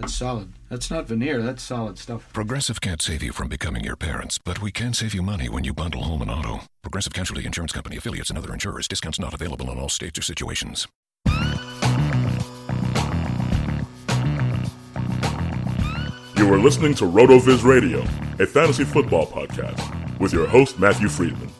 That's solid. That's not veneer, that's solid stuff. Progressive can't save you from becoming your parents, but we can save you money when you bundle home and auto. Progressive Casualty Insurance Company affiliates and other insurers. Discounts not available in all states or situations. You are listening to RotoViz Radio, a fantasy football podcast, with your host, Matthew Freedman.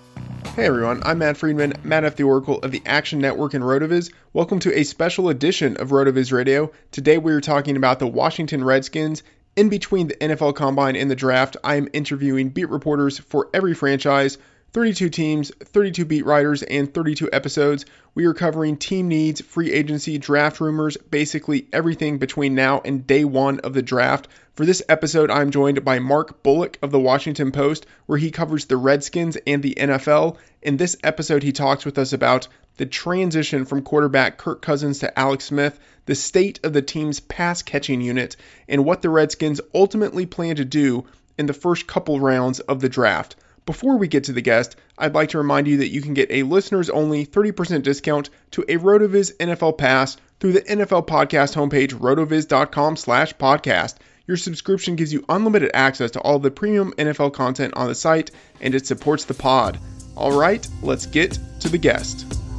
Hey everyone, I'm Matt Freedman, Matt F. the Oracle of the Action Network and RotoViz. Welcome to a special edition of RotoViz Radio. Today we are talking about the Washington Redskins. In between the NFL Combine and the draft, I am interviewing beat reporters for every franchise 32 teams, 32 beat writers, and 32 episodes. We are covering team needs, free agency, draft rumors, basically everything between now and day one of the draft. For this episode, I'm joined by Mark Bullock of the Washington Post, where he covers the Redskins and the NFL. In this episode, he talks with us about the transition from quarterback Kirk Cousins to Alex Smith, the state of the team's pass catching unit, and what the Redskins ultimately plan to do in the first couple rounds of the draft. Before we get to the guest, I'd like to remind you that you can get a listeners only 30% discount to a RotoViz NFL pass through the NFL podcast homepage rotoviz.com slash podcast. Your subscription gives you unlimited access to all the premium NFL content on the site and it supports the pod. All right, let's get to the guest.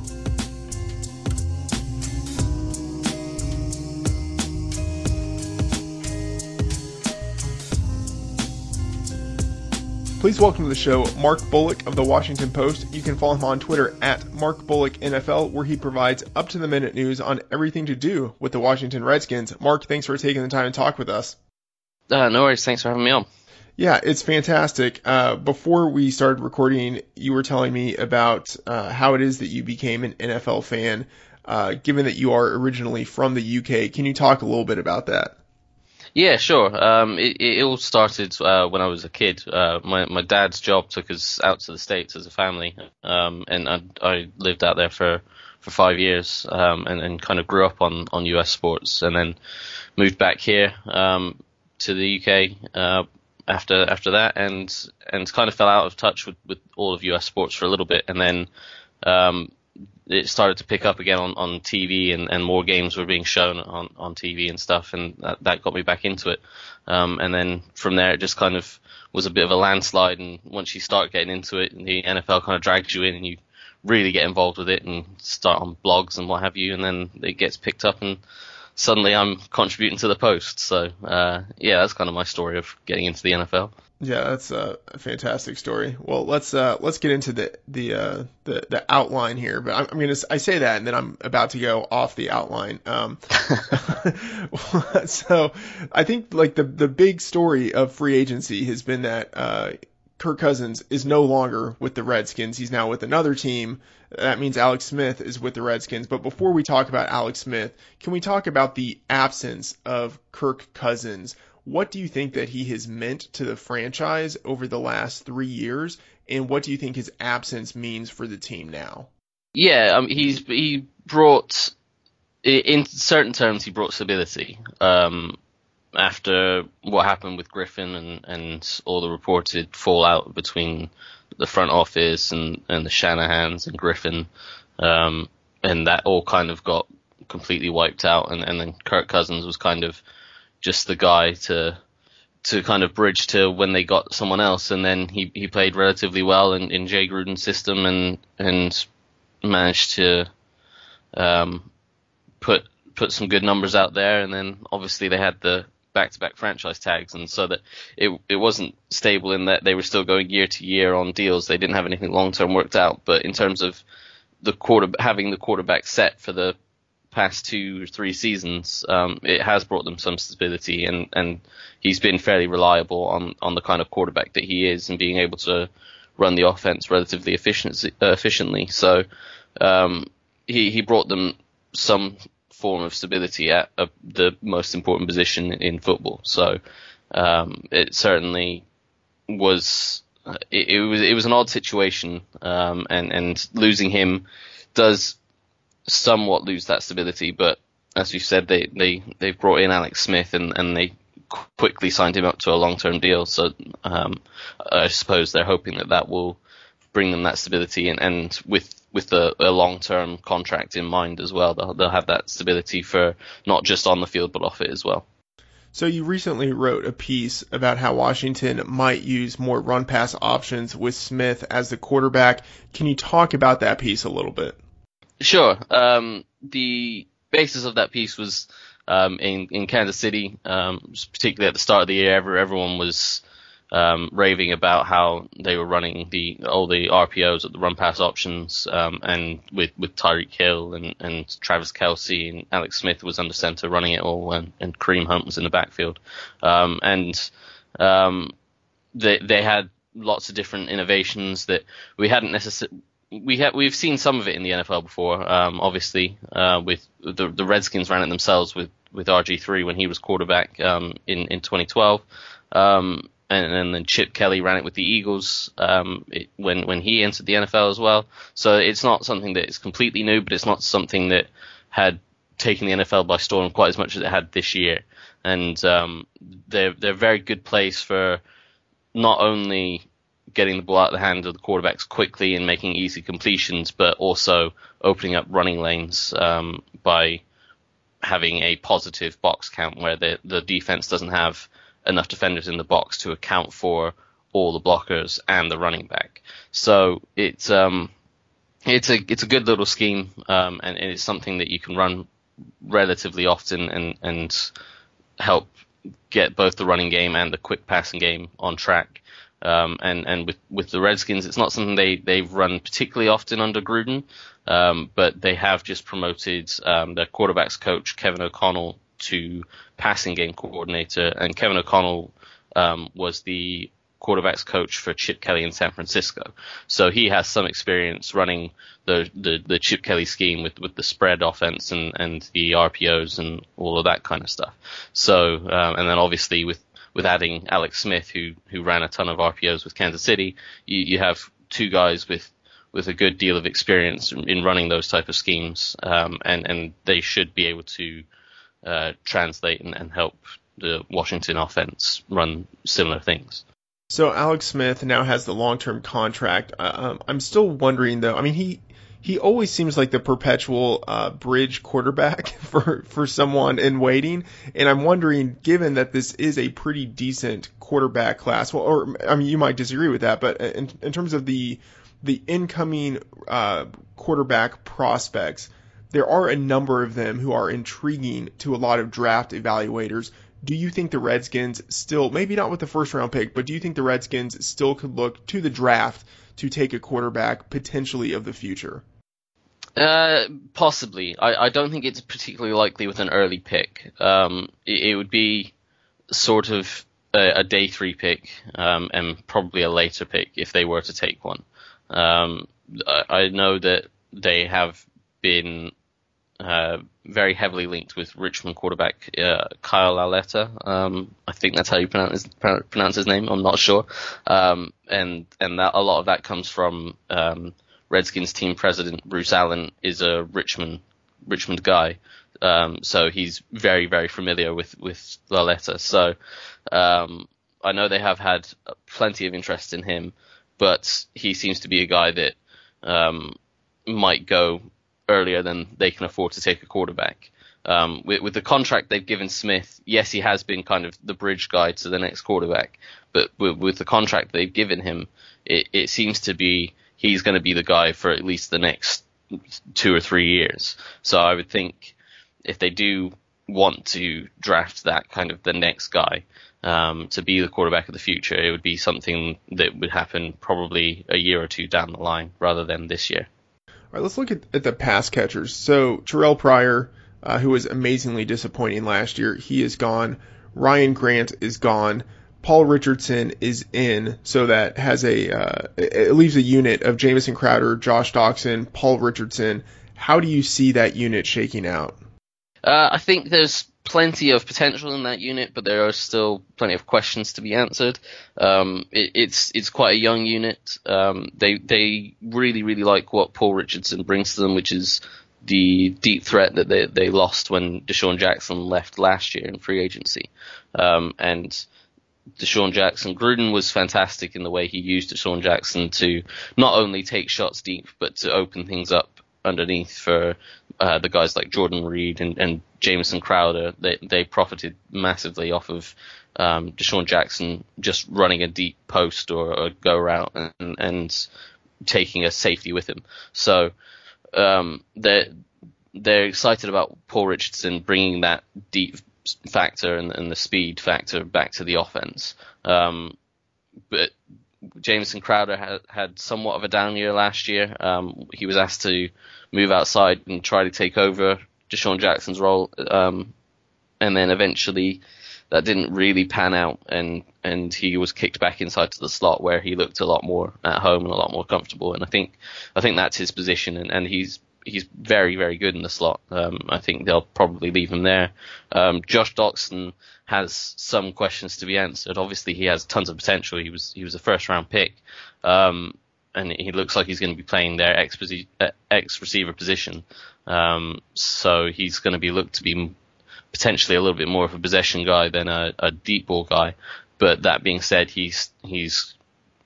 Please welcome to the show Mark Bullock of the Washington Post. You can follow him on Twitter at Mark Bullock NFL, where he provides up to the minute news on everything to do with the Washington Redskins. Mark, thanks for taking the time to talk with us. Uh, no worries. Thanks for having me on. Yeah, it's fantastic. Uh, before we started recording, you were telling me about uh, how it is that you became an NFL fan. Uh, given that you are originally from the UK, can you talk a little bit about that? Yeah, sure. Um, it, it all started uh, when I was a kid. Uh, my my dad's job took us out to the states as a family, um, and I, I lived out there for for five years, um, and, and kind of grew up on on US sports, and then moved back here um, to the UK uh, after after that, and and kind of fell out of touch with, with all of US sports for a little bit, and then um, it started to pick up again on, on TV and, and more games were being shown on, on TV and stuff and that, that got me back into it. Um, and then from there it just kind of was a bit of a landslide and once you start getting into it the NFL kind of drags you in and you really get involved with it and start on blogs and what have you and then it gets picked up and suddenly I'm contributing to the post. So uh, yeah, that's kind of my story of getting into the NFL. Yeah, that's a fantastic story. Well, let's uh, let's get into the the uh, the the outline here. But I'm, I'm gonna I say that, and then I'm about to go off the outline. Um, so I think like the the big story of free agency has been that uh, Kirk Cousins is no longer with the Redskins. He's now with another team. That means Alex Smith is with the Redskins. But before we talk about Alex Smith, can we talk about the absence of Kirk Cousins? What do you think that he has meant to the franchise over the last three years, and what do you think his absence means for the team now? Yeah, um, he's he brought, in certain terms, he brought stability. Um, after what happened with Griffin and, and all the reported fallout between the front office and, and the Shanahans and Griffin, um, and that all kind of got completely wiped out, and, and then Kirk Cousins was kind of just the guy to to kind of bridge to when they got someone else, and then he, he played relatively well in, in Jay Gruden's system and and managed to um, put put some good numbers out there, and then obviously they had the back to back franchise tags, and so that it it wasn't stable in that they were still going year to year on deals. They didn't have anything long term worked out, but in terms of the quarter having the quarterback set for the past two or three seasons, um, it has brought them some stability, and, and he's been fairly reliable on, on the kind of quarterback that he is, and being able to run the offense relatively uh, efficiently. So um, he he brought them some form of stability at a, the most important position in football. So um, it certainly was. It, it, was it was an odd situation, um, and and losing him does somewhat lose that stability. But as you said, they they they've brought in Alex Smith and and they quickly signed him up to a long term deal. So um, I suppose they're hoping that that will bring them that stability and, and with with a, a long term contract in mind as well. They'll, they'll have that stability for not just on the field but off it as well. So you recently wrote a piece about how Washington might use more run pass options with Smith as the quarterback. Can you talk about that piece a little bit? Sure. Um, the basis of that piece was um, in in Kansas City, um, particularly at the start of the year. Everyone was um, raving about how they were running the all the RPOs at the run pass options, um, and with with Tyreek Hill and, and Travis Kelce and Alex Smith was under center running it all, and, and Kareem Hunt was in the backfield, um, and um, they they had lots of different innovations that we hadn't necessarily we have we've seen some of it in the NFL before. Um, obviously, uh, with the the Redskins ran it themselves with with RG3 when he was quarterback um, in in 2012. Um, and, and, then Chip Kelly ran it with the Eagles um, it, when when he entered the NFL as well. So it's not something that is completely new, but it's not something that had taken the NFL by storm quite as much as it had this year. And um, they're they're a very good place for not only getting the ball out of the hand of the quarterbacks quickly and making easy completions, but also opening up running lanes um, by having a positive box count where the the defense doesn't have enough defenders in the box to account for all the blockers and the running back. So it's um it's a it's a good little scheme um, and, and it's something that you can run relatively often and and help get both the running game and the quick passing game on track. Um, and and with with the Redskins, it's not something they they've run particularly often under Gruden, um, but they have just promoted um, their quarterbacks coach Kevin O'Connell to passing game coordinator, and Kevin O'Connell um, was the quarterbacks coach for Chip Kelly in San Francisco. So he has some experience running the the, the Chip Kelly scheme with, with the spread offense and, and the RPOs and all of that kind of stuff. So um, and then obviously with with adding Alex Smith, who who ran a ton of RPOs with Kansas City, you, you have two guys with with a good deal of experience in running those type of schemes, um, and and they should be able to uh, translate and, and help the Washington offense run similar things. So Alex Smith now has the long-term contract. Uh, um, I'm still wondering though. I mean, he he always seems like the perpetual uh, bridge quarterback for for someone in waiting, and I'm wondering, given that this is a pretty decent quarterback class, well, or I mean, you might disagree with that, but in, in terms of the the incoming uh, quarterback prospects, there are a number of them who are intriguing to a lot of draft evaluators. do you think the Redskins still, maybe not with the first round pick, but do you think the Redskins still could look to the draft to take a quarterback potentially of the future? Uh, possibly. I, I don't think it's particularly likely with an early pick. Um, it, it would be sort of a, a day three pick, um, and probably a later pick if they were to take one. Um, I, I know that they have been uh, very heavily linked with Richmond quarterback uh, Kyle Lauletta. Um, I think that's how you pronounce his, pronounce his name. I'm not sure. Um, and and that, a lot of that comes from um, Redskins team president Bruce Allen is a Richmond Richmond guy. Um, so he's very very familiar with with Lauletta. So um, I know they have had plenty of interest in him, but he seems to be a guy that um, might go earlier than they can afford to take a quarterback. Um, with, with, the contract they've given Smith, yes, he has been kind of the bridge guy to the next quarterback, but with, with the contract they've given him, it, it seems to be he's going to be the guy for at least the next two or three years. So I would think if they do want to draft that kind of the next guy um, to be the quarterback of the future, it would be something that would happen probably a year or two down the line rather than this year. All right, let's look at, at the pass catchers. So Terrell Pryor, uh, who was amazingly disappointing last year, he is gone. Ryan Grant is gone. Paul Richardson is in, so that has a uh, it leaves a unit of Jamison Crowder, Josh Doctson, Paul Richardson. How do you see that unit shaking out? Uh, I think there's plenty of potential in that unit, but there are still plenty of questions to be answered. Um, it, it's it's quite a young unit. Um, they they really really like what Paul Richardson brings to them, which is the deep threat that they they lost when DeSean Jackson left last year in free agency. Um, and DeSean Jackson, Gruden was fantastic in the way he used DeSean Jackson to not only take shots deep, but to open things up underneath for uh, the guys like Jordan Reed and, and Jamison Crowder. They they profited massively off of um, DeSean Jackson just running a deep post or a go route and, and taking a safety with him. So um, they're they're excited about Paul Richardson bringing that deep factor and, and the speed factor back to the offense. Um, but Jamison Crowder had, had somewhat of a down year last year. Um, he was asked to move outside and try to take over DeSean Jackson's role, um, and then eventually that didn't really pan out, and and he was kicked back inside to the slot where he looked a lot more at home and a lot more comfortable. And I think I think that's his position, and, and he's he's very very good in the slot. Um, I think they'll probably leave him there. Um, Josh Doctson has some questions to be answered. Obviously, he has tons of potential. He was he was a first round pick, um, and he looks like he's going to be playing their ex ex receiver position. Um, so he's going to be looked to be potentially a little bit more of a possession guy than a, a deep ball guy. But that being said, he's he's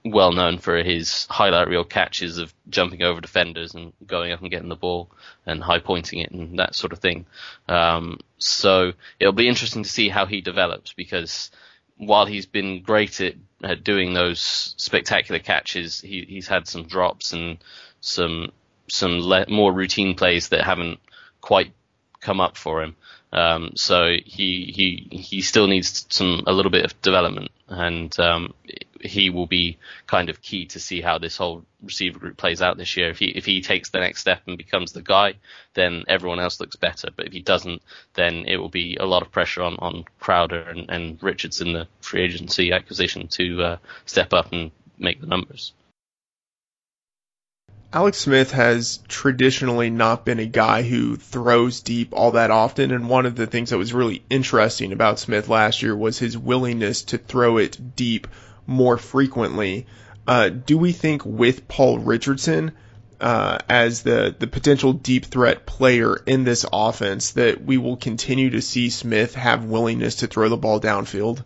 well known for his highlight reel catches of jumping over defenders and going up and getting the ball and high pointing it and that sort of thing. Um, so it'll be interesting to see how he develops because while he's been great at, at doing those spectacular catches, he, he's had some drops and some some le- more routine plays that haven't quite come up for him. Um, so he he he still needs some a little bit of development, and um, he will be kind of key to see how this whole receiver group plays out this year. If he if he takes the next step and becomes the guy, then everyone else looks better. But if he doesn't, then it will be a lot of pressure on on Crowder and, and Richardson, the free agency acquisition, to uh, step up and make the numbers. Alex Smith has traditionally not been a guy who throws deep all that often, and one of the things that was really interesting about Smith last year was his willingness to throw it deep more frequently. Uh, do we think with Paul Richardson uh, as the the potential deep threat player in this offense that we will continue to see Smith have willingness to throw the ball downfield?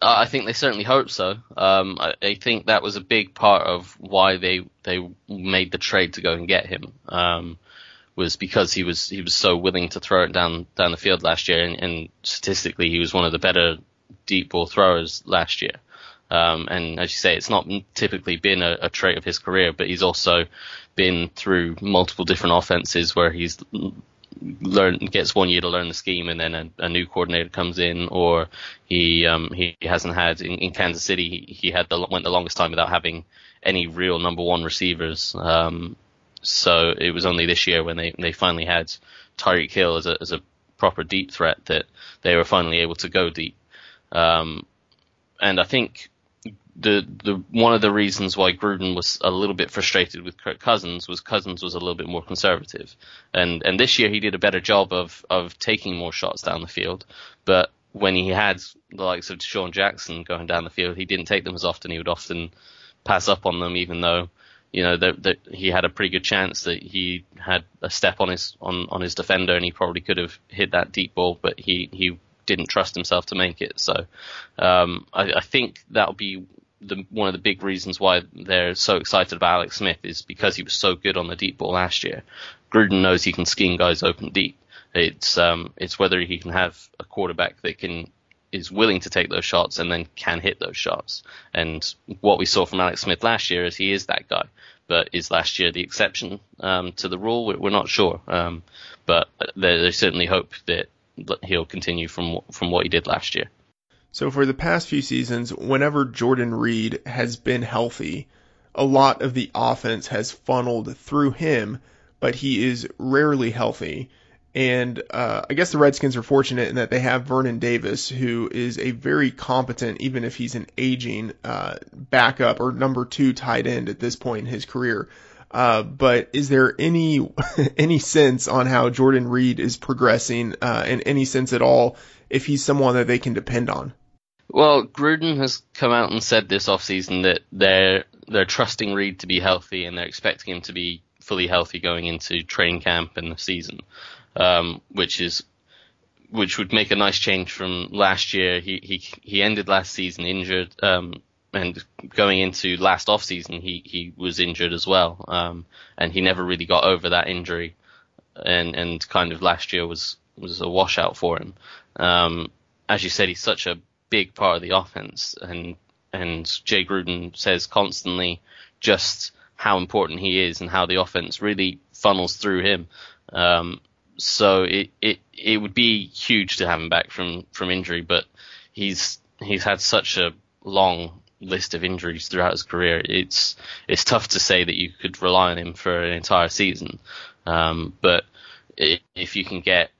Uh, I think they certainly hope so. Um, I, I, think that was a big part of why they they made the trade to go and get him. Um, was because he was he was so willing to throw it down down the field last year, and, and statistically he was one of the better deep ball throwers last year. Um, and as you say, it's not typically been a, a, trait of his career, but he's also been through multiple different offenses where he's learn gets one year to learn the scheme, and then a, a new coordinator comes in, or he um, he hasn't had in, in Kansas City. He, he had the went the longest time without having any real number one receivers. Um, so it was only this year when they they finally had Tyreek Hill as a as a proper deep threat that they were finally able to go deep. Um, and I think the the one of the reasons why Gruden was a little bit frustrated with Kirk Cousins was Cousins was a little bit more conservative, and and this year he did a better job of of taking more shots down the field, but when he had the likes of DeSean Jackson going down the field, he didn't take them as often. He would often pass up on them, even though you know that, that he had a pretty good chance that he had a step on his on, on his defender and he probably could have hit that deep ball, but he he didn't trust himself to make it. So um, I, I think that'll be the, one of the big reasons why they're so excited about Alex Smith is because he was so good on the deep ball last year. Gruden knows he can scheme guys open deep. It's um, it's whether he can have a quarterback that can is willing to take those shots and then can hit those shots. And what we saw from Alex Smith last year is he is that guy. But is last year the exception um, to the rule? We're, not sure. Um, but they, they certainly hope that he'll continue from from what he did last year. So for the past few seasons, whenever Jordan Reed has been healthy, a lot of the offense has funneled through him, but he is rarely healthy. And uh, I guess the Redskins are fortunate in that they have Vernon Davis, who is a very competent, even if he's an aging uh, backup or number two tight end at this point in his career. Uh, but is there any any sense on how Jordan Reed is progressing, uh, in any sense at all, if he's someone that they can depend on? Well, Gruden has come out and said this offseason that they're they're trusting Reed to be healthy and they're expecting him to be fully healthy going into training camp and the season, um, which is which would make a nice change from last year. He he he ended last season injured, um, and going into last off season he he was injured as well, um, and he never really got over that injury, and and kind of last year was was a washout for him. Um, as you said, he's such a big part of the offense, and and Jay Gruden says constantly just how important he is and how the offense really funnels through him. Um, so it, it it would be huge to have him back from from injury, but he's he's had such a long list of injuries throughout his career. It's it's tough to say that you could rely on him for an entire season, um, but if you can get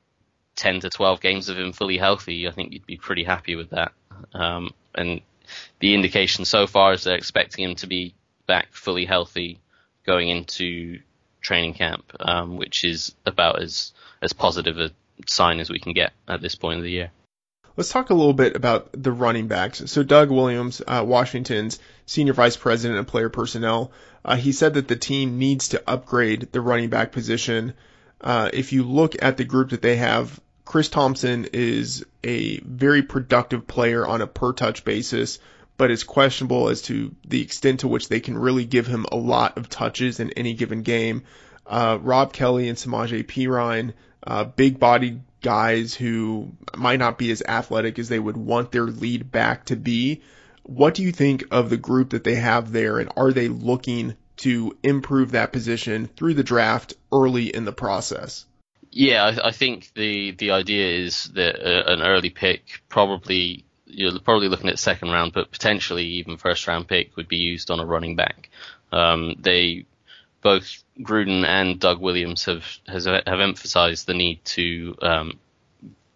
10 to 12 games of him fully healthy, I think you'd be pretty happy with that. Um, and the indication so far is they're expecting him to be back fully healthy going into training camp, um, which is about as as positive a sign as we can get at this point of the year. Let's talk a little bit about the running backs. So Doug Williams, uh, Washington's senior vice president of player personnel, uh, he said that the team needs to upgrade the running back position. Uh, if you look at the group that they have Chris Thompson is a very productive player on a per touch basis, but it's questionable as to the extent to which they can really give him a lot of touches in any given game. Uh, Rob Kelley and Samaje Perine, uh, big bodied guys who might not be as athletic as they would want their lead back to be. What do you think of the group that they have there, and are they looking to improve that position through the draft early in the process? Yeah, I, I think the the idea is that uh, an early pick probably you're probably looking at second round, but potentially even first round pick would be used on a running back. Um, they both Gruden and Doug Williams have has, have emphasized the need to um,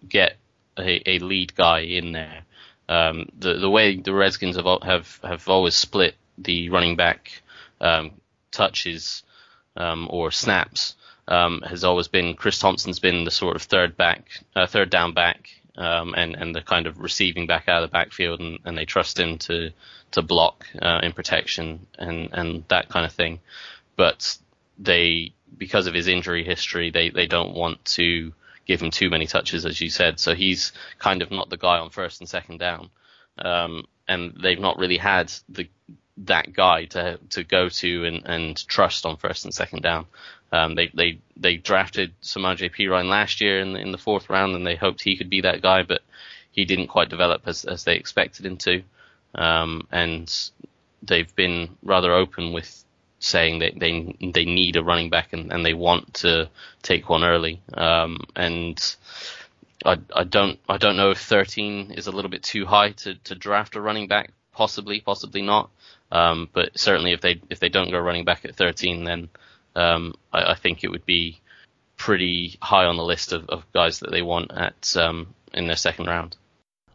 get a, a, lead guy in there. Um, the the way the Redskins have have have always split the running back um, touches um, or snaps um, has always been Chris Thompson's been the sort of third back, uh, third down back, um, and and the kind of receiving back out of the backfield, and, and they trust him to to block uh, in protection and and that kind of thing. But they, because of his injury history, they they don't want to give him too many touches, as you said. So he's kind of not the guy on first and second down, um, and they've not really had the that guy to to go to and, and trust on first and second down. Um, they they they drafted Samaje Perine last year in the, in the fourth round, and they hoped he could be that guy, but he didn't quite develop as as they expected him to. Um, and they've been rather open with saying that they they need a running back and, and they want to take one early. Um, and I, I don't I don't know if 13 is a little bit too high to, to draft a running back. Possibly, possibly not. Um, but certainly, if they if they don't go running back at 13, then um, I, I, think it would be pretty high on the list of, of guys that they want at um, in their second round.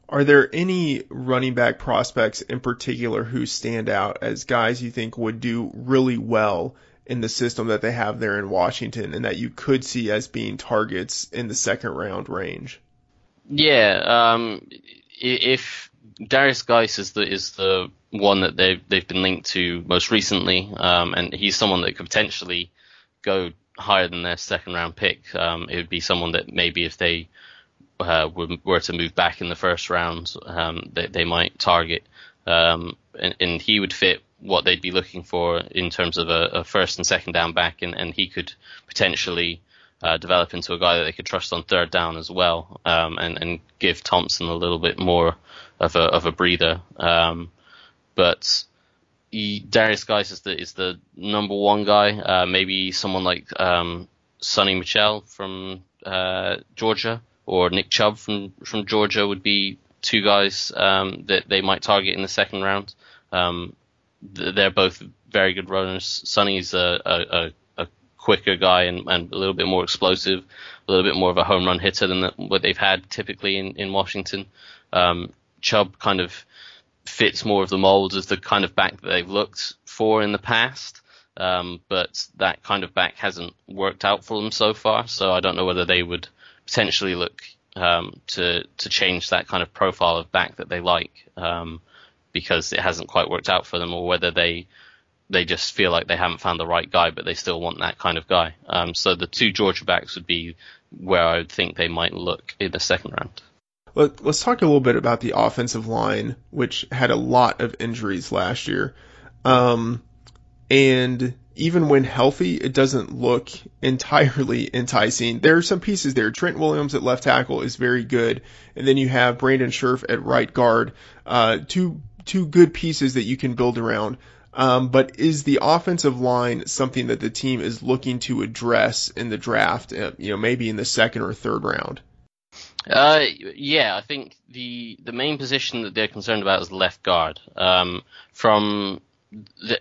Are there any running back prospects in particular who stand out as guys you think would do really well in the system that they have there in Washington and that you could see as being targets in the second round range? Yeah, um, if Derrius Guice is the is the one that they've they've been linked to most recently, um, and he's someone that could potentially go higher than their second round pick. Um, it would be someone that maybe if they uh, were, to move back in the first round, um, they, they might target. Um, and, and, he would fit what they'd be looking for in terms of a, a first and second down back, and, and he could potentially uh, develop into a guy that they could trust on third down as well, um, and, and give Thompson a little bit more of a of a breather. Um, but he, Derrius Guice is the is the number one guy. Uh, maybe someone like um, Sony Michel from uh, Georgia or Nick Chubb from from Georgia would be two guys um, that they might target in the second round. Um, they're both very good runners. Sony's a, a, a quicker guy and, and, a little bit more explosive, a little bit more of a home run hitter than the, what they've had typically in, in Washington. Um, Chubb kind of fits more of the mold as the kind of back that they've looked for in the past. Um, but that kind of back hasn't worked out for them so far. So I don't know whether they would potentially look um, to to change that kind of profile of back that they like um, because it hasn't quite worked out for them, or whether they they just feel like they haven't found the right guy, but they still want that kind of guy. Um, so the two Georgia backs would be where I would think they might look in the second round. Let, us talk a little bit about the offensive line, which had a lot of injuries last year. Um, and even when healthy, it doesn't look entirely enticing. There are some pieces there. Trent Williams at left tackle is very good, and then you have Brandon Scherff at right guard. Uh, two two good pieces that you can build around. Um, but is the offensive line something that the team is looking to address in the draft? Uh, you know, maybe in the second or third round. Uh, yeah, I think the the main position that they're concerned about is left guard. Um, from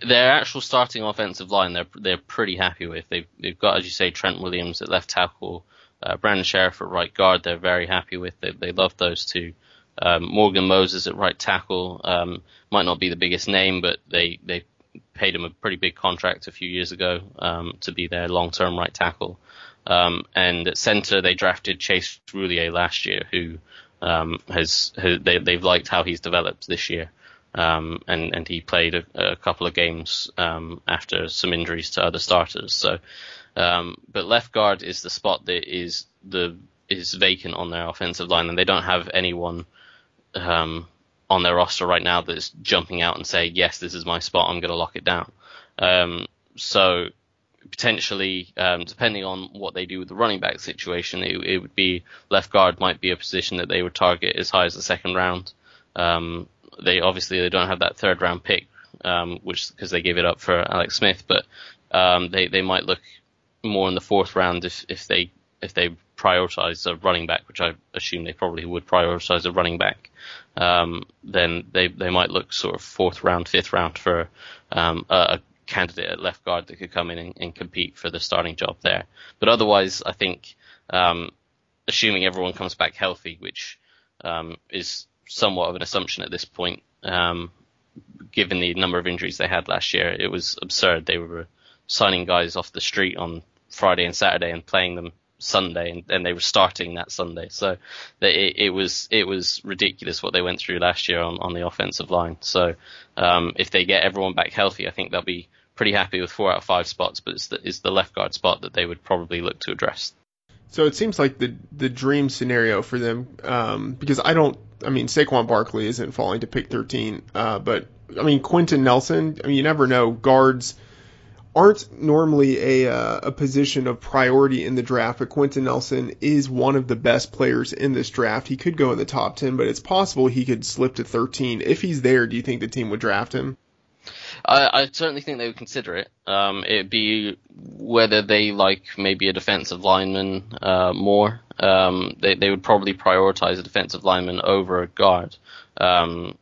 their actual starting offensive line, they're they're pretty happy with. They've they've got, as you say, Trent Williams at left tackle, uh, Brandon Scherff at right guard. They're very happy with. They they love those two. Um, Morgan Moses at right tackle um, might not be the biggest name, but they they paid him a pretty big contract a few years ago um, to be their long term right tackle. Um, and at center, they drafted Chase Roullier last year, who um, has, has they, they've liked how he's developed this year. Um, and and he played a, a couple of games um, after some injuries to other starters. So, um, but left guard is the spot that is the is vacant on their offensive line, and they don't have anyone um, on their roster right now that's jumping out and saying, "Yes, this is my spot. I'm going to lock it down." So potentially, um, depending on what they do with the running back situation, it, it, would be left guard might be a position that they would target as high as the second round. Um, they obviously they don't have that third round pick, um, which because they gave it up for Alex Smith, but um, they they might look more in the fourth round if if they if they prioritize a running back, which I assume they probably would prioritize a running back. Um, then they they might look sort of fourth round, fifth round for um, a, a, candidate at left guard that could come in and, and, compete for the starting job there. But otherwise, I think um, assuming everyone comes back healthy, which um, is somewhat of an assumption at this point, um, given the number of injuries they had last year. It was absurd. They were signing guys off the street on Friday and Saturday and playing them Sunday, and, and they were starting that Sunday. So they, it, it, was it was ridiculous what they went through last year on, on the offensive line. So um, if they get everyone back healthy, I think they'll be pretty happy with four out of five spots. But it's the, it's the left guard spot that they would probably look to address. So it seems like the the dream scenario for them, um, because I don't, I mean Saquon Barkley isn't falling to pick 13, uh, but I mean Quenton Nelson. I mean you never know. Guards aren't normally a uh, a position of priority in the draft, but Quenton Nelson is one of the best players in this draft. He could go in the top 10, but it's possible he could slip to 13. If he's there, do you think the team would draft him? I, I certainly think they would consider it. Um, it'd be whether they like maybe a defensive lineman uh, more. Um, they they would probably prioritize a defensive lineman over a guard. Um,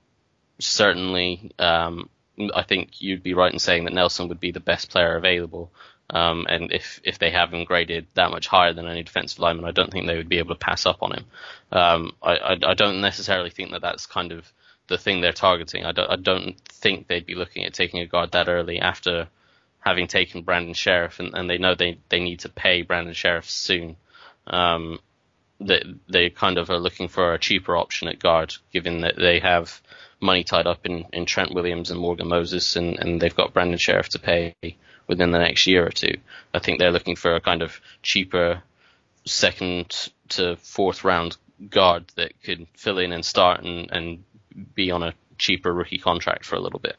certainly, um, I think you'd be right in saying that Nelson would be the best player available. Um, and if if they have him graded that much higher than any defensive lineman, I don't think they would be able to pass up on him. Um, I, I, I don't necessarily think that that's kind of the thing they're targeting. I don't, I don't think they'd be looking at taking a guard that early after having taken Brandon Scherff, and, and they know they, they need to pay Brandon Scherff soon. Um, they, they kind of are looking for a cheaper option at guard, given that they have money tied up in, in Trent Williams and Morgan Moses, and, and they've got Brandon Scherff to pay within the next year or two. I think they're looking for a kind of cheaper second to fourth round guard that could fill in and start and, and be on a cheaper rookie contract for a little bit.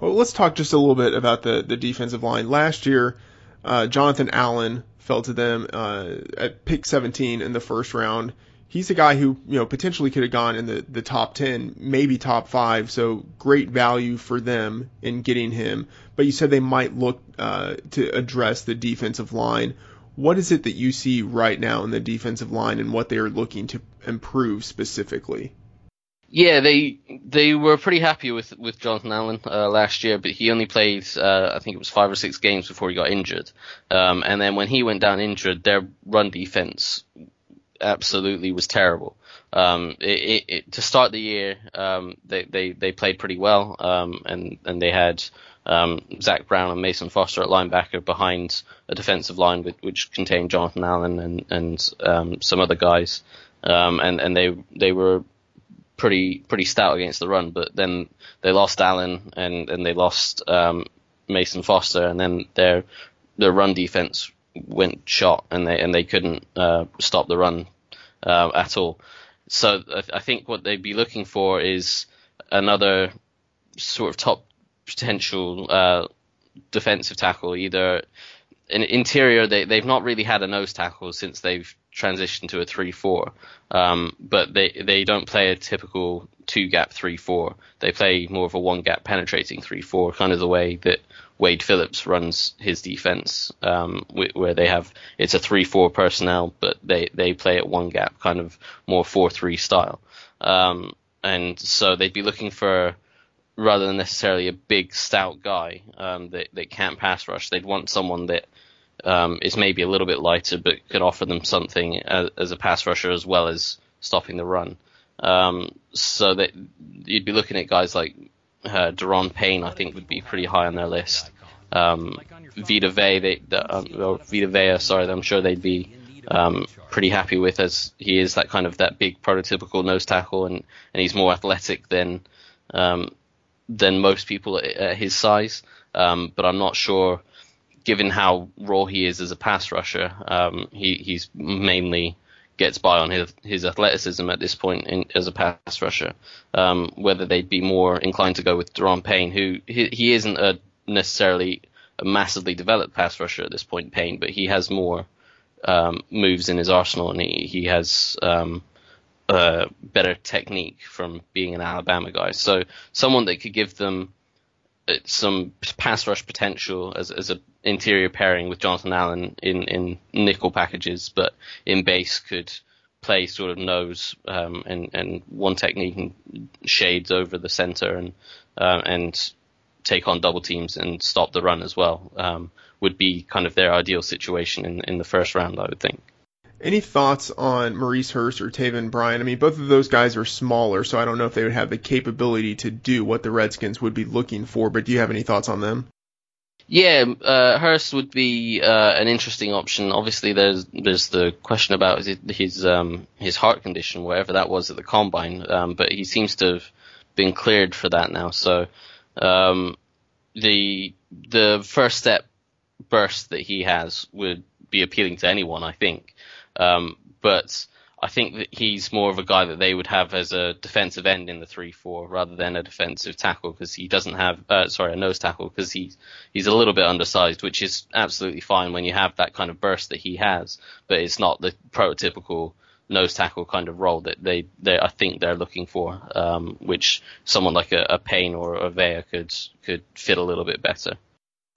Well, let's talk just a little bit about the, the defensive line. Last year, uh, Jonathan Allen fell to them uh, at pick 17 in the first round. He's a guy who you know potentially could have gone in the, the top 10, maybe top five. So great value for them in getting him. But you said they might look uh, to address the defensive line. What is it that you see right now in the defensive line and what they are looking to improve specifically? Yeah, they they were pretty happy with with Jonathan Allen uh, last year, but he only played uh, I think it was five or six games before he got injured. Um, and then when he went down injured, their run defense absolutely was terrible. Um, it, it, it, to start the year, um, they, they they played pretty well, um, and and they had um, Zach Brown and Mason Foster at linebacker behind a defensive line with, which contained Jonathan Allen and and um, some other guys, um, and and they they were pretty pretty stout against the run, but then they lost Allen and and they lost um, Mason Foster, and then their their run defense went shot, and they and they couldn't uh, stop the run uh, at all. So I, think what they'd be looking for is another sort of top potential uh, defensive tackle, either an interior. They they've not really had a nose tackle since they've transitioned to a three four. Um, but they they don't play a typical two gap three four. They play more of a one gap penetrating three four, kind of the way that Wade Phillips runs his defense, um, where they have it's a three four personnel, but they they play at one gap, kind of more four three style. Um, and so they'd be looking for rather than necessarily a big stout guy um, that that can't pass rush. They'd want someone that um, is maybe a little bit lighter, but could offer them something as, as a pass rusher as well as stopping the run. Um, so that you'd be looking at guys like uh, Da'Ron Payne, I think, would be pretty high on their list. Um, Vita Vea, they, the, um, Vita Vea, sorry, I'm sure they'd be um, pretty happy with, as he is that kind of that big prototypical nose tackle, and, and he's more athletic than um, than most people at, at his size. Um, but I'm not sure given how raw he is as a pass rusher, um, he he's mainly gets by on his his athleticism at this point in, as a pass rusher. Um, whether they'd be more inclined to go with Da'Ron Payne, who he, he isn't a necessarily a massively developed pass rusher at this point, Payne, but he has more um, moves in his arsenal, and he he has um, uh, better technique from being an Alabama guy. So someone that could give them some pass rush potential as as a interior pairing with Jonathan Allen in in nickel packages, but in base could play sort of nose um, and and one technique and shades over the center and uh, and take on double teams and stop the run as well um, would be kind of their ideal situation in in the first round, I would think. Any thoughts on Maurice Hurst or Taven Bryan? I mean, both of those guys are smaller, so I don't know if they would have the capability to do what the Redskins would be looking for. But do you have any thoughts on them? Yeah, uh, Hurst would be uh, an interesting option. Obviously, there's there's the question about his his, um, his heart condition, whatever that was at the combine. Um, but he seems to have been cleared for that now. So um, the the first step burst that he has would be appealing to anyone, I think. Um, but I think that he's more of a guy that they would have as a defensive end in the three-four rather than a defensive tackle because he doesn't have, uh, sorry, a nose tackle because he's he's a little bit undersized, which is absolutely fine when you have that kind of burst that he has, but it's not the prototypical nose tackle kind of role that they, they I think they're looking for, um, which someone like a, a Payne or a Vea could could fit a little bit better.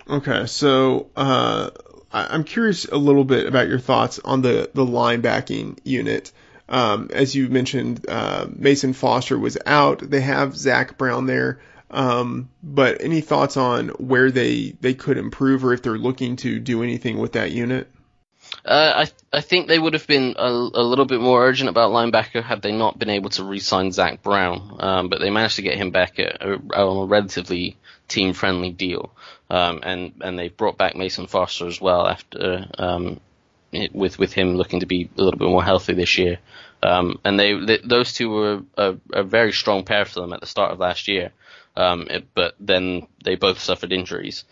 Okay, so uh, I'm curious a little bit about your thoughts on the the linebacking unit. Um, as you mentioned, uh, Mason Foster was out. They have Zach Brown there. Um, but any thoughts on where they, they could improve or if they're looking to do anything with that unit? Uh, I I think they would have been a, a, little bit more urgent about linebacker had they not been able to re-sign Zach Brown, um, but they managed to get him back at a, on a relatively team-friendly deal, um, and and they brought back Mason Foster as well after um, it, with with him looking to be a little bit more healthy this year, um, and they, they, those two were a, a, very strong pair for them at the start of last year, um, it, but then they both suffered injuries.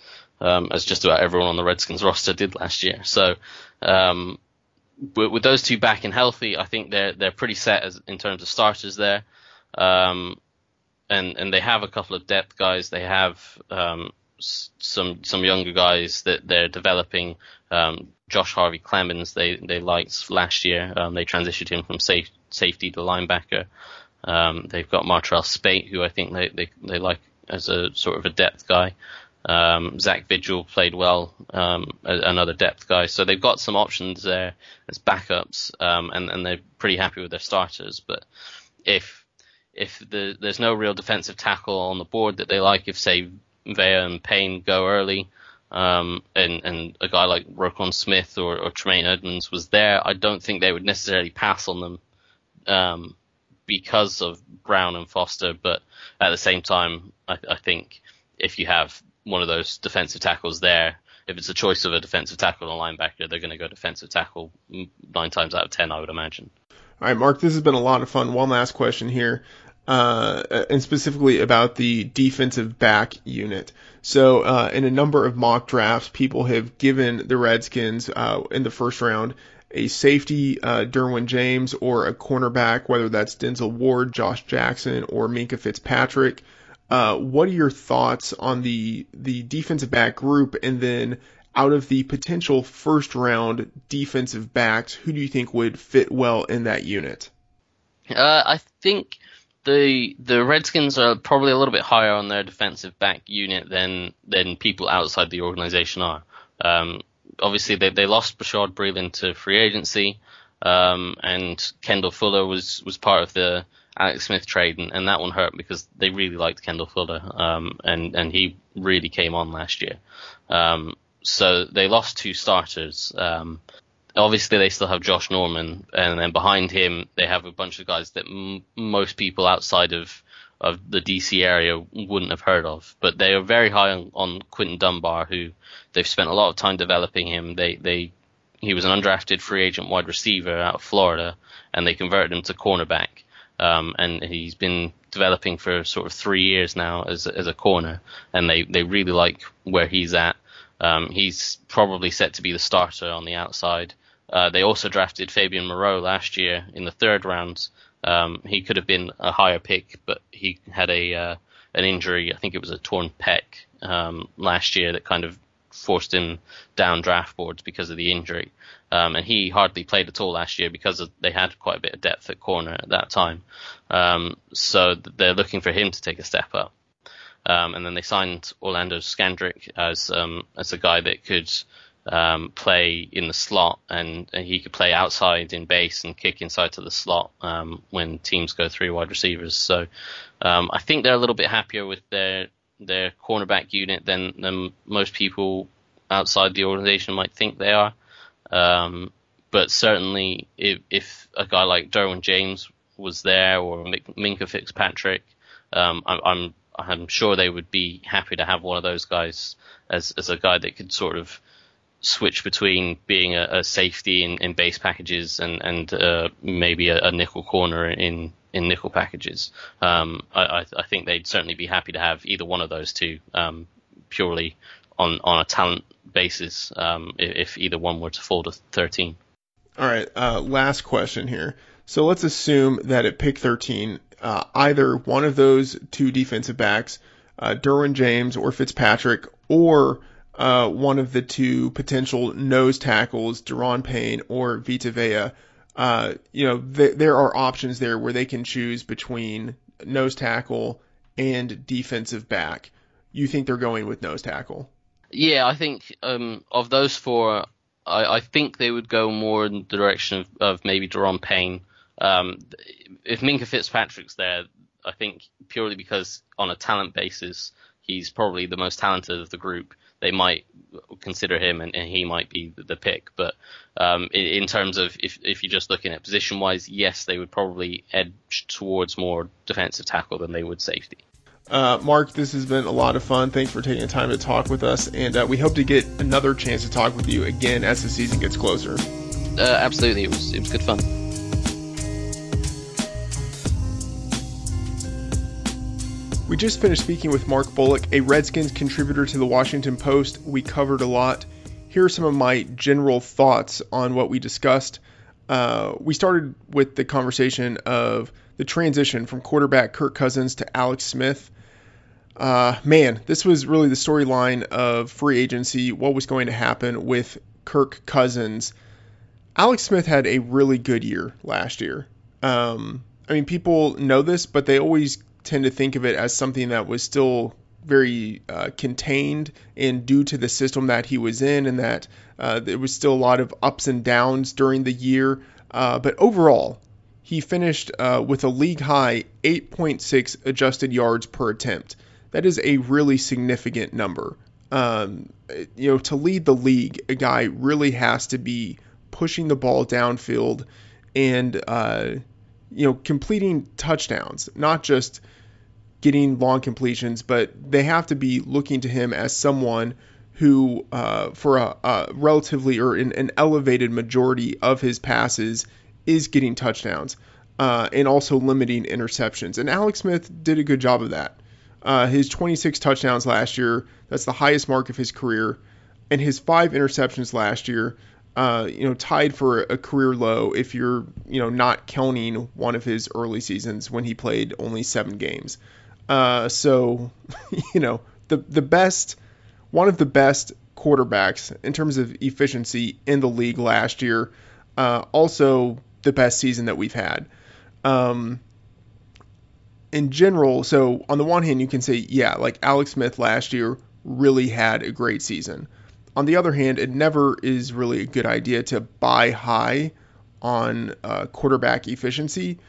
Um, as just about everyone on the Redskins roster did last year. So um, with, with, those two back and healthy, I think they're they're pretty set as, in terms of starters there. Um, and and they have a couple of depth guys. They have um, some some younger guys that they're developing. Um, Josh Harvey Clemmons they they liked last year. Um, they transitioned him from safe, safety to linebacker. Um, they've got Martrell Spaight who I think they, they they like as a sort of a depth guy. Um, Zach Vigil played well, um, another depth guy. So they've got some options there as backups, um, and, and they're pretty happy with their starters. But if if the, there's no real defensive tackle on the board that they like, if say Vea and Payne go early, um, and and a guy like Roquan Smith or, or Tremaine Edmunds was there, I don't think they would necessarily pass on them um, because of Brown and Foster. But at the same time, I, I think if you have one of those defensive tackles there. If it's a choice of a defensive tackle and a linebacker, they're going to go defensive tackle nine times out of ten, I would imagine. All right, Mark, this has been a lot of fun. One last question here, uh, and specifically about the defensive back unit. So, uh, in a number of mock drafts, people have given the Redskins uh, in the first round a safety, uh, Derwin James, or a cornerback, whether that's Denzel Ward, Josh Jackson, or Minkah Fitzpatrick. Uh, what are your thoughts on the the defensive back group, and then out of the potential first round defensive backs, who do you think would fit well in that unit? Uh, I think the the Redskins are probably a little bit higher on their defensive back unit than than people outside the organization are. Um, obviously, they they lost Bashaud Breeland to free agency, um, and Kendall Fuller was was part of the Alex Smith trade, and, and, that one hurt because they really liked Kendall Fuller, um, and and he really came on last year. Um, so they lost two starters. Um, obviously, they still have Josh Norman, and then behind him they have a bunch of guys that m- most people outside of of the DC area wouldn't have heard of. But they are very high on, on Quinton Dunbar, who they've spent a lot of time developing him. They they he was an undrafted free agent wide receiver out of Florida, and they converted him to cornerback um, and he's been developing for sort of three years now as as a corner, and they they really like where he's at. Um, he's probably set to be the starter on the outside. Uh, they also drafted Fabian Moreau last year in the third round. Um, he could have been a higher pick, but he had a uh, an injury. I think it was a torn pec um, last year that kind of forced him down draft boards because of the injury. Um, and he hardly played at all last year because of, they had quite a bit of depth at corner at that time. Um, so they're looking for him to take a step up. Um, and then they signed Orlando Scandrick as um, as a guy that could um, play in the slot and, and, he could play outside in base and kick inside to the slot um, when teams go three wide receivers. So I think they're a little bit happier with their their cornerback unit than than most people outside the organization might think they are. Um, but certainly, if, if, a guy like Derwin James was there or Minkah Fitzpatrick, um, I'm, I'm I'm sure they would be happy to have one of those guys as as a guy that could sort of switch between being a, a safety in, in, base packages and and uh, maybe a, a, nickel corner in in nickel packages. Um, I, I think they'd certainly be happy to have either one of those two um, purely on on a talent basis um, if, either one were to fall to 13. All right, uh, last question here. So let's assume that at pick 13, uh, either one of those two defensive backs, uh, Derwin James or Fitzpatrick, or uh, one of the two potential nose tackles, Da'Ron Payne or Vita Vea, uh, you know, th- there are options there where they can choose between nose tackle and defensive back. You think they're going with nose tackle? Yeah, I think um, of those four, I, I, think they would go more in the direction of, of maybe Da'Ron Payne. Um, if Minkah Fitzpatrick's there, I think purely because on a talent basis, he's probably the most talented of the group. They might consider him, and, and he might be the pick. But um, in, in, terms of if if you're just looking at position wise, yes, they would probably edge towards more defensive tackle than they would safety. Uh, Mark, this has been a lot of fun. Thanks for taking the time to talk with us, and uh, we hope to get another chance to talk with you again as the season gets closer. Uh, absolutely, it was it was good fun. We just finished speaking with Mark Bullock, a Redskins contributor to the Washington Post. We covered a lot. Here are some of my general thoughts on what we discussed. Uh, we started with the conversation of the transition from quarterback Kirk Cousins to Alex Smith. Uh, man, this was really the storyline of free agency. What was going to happen with Kirk Cousins? Alex Smith had a really good year last year. Um, I mean, people know this, but they always tend to think of it as something that was still very uh, contained and due to the system that he was in, and that uh, there was still a lot of ups and downs during the year. Uh, but overall, he finished uh, with a league high 8.6 adjusted yards per attempt. That is a really significant number. Um, you know, to lead the league, a guy really has to be pushing the ball downfield and uh, you know completing touchdowns, not just getting long completions, but they have to be looking to him as someone who, uh, for a, a, relatively or an, an, elevated majority of his passes, is getting touchdowns uh, and also limiting interceptions. And Alex Smith did a good job of that. Uh, his 26 touchdowns last year, that's the highest mark of his career, and his five interceptions last year. Uh, you know, tied for a career low if you're, you know, not counting one of his early seasons when he played only seven games. Uh, so, you know, the the best, one of the best quarterbacks in terms of efficiency in the league last year. Uh, also, the best season that we've had. Um, in general, so on the one hand, you can say, yeah, like Alex Smith last year really had a great season. On the other hand, it never is really a good idea to buy high on uh, quarterback efficiency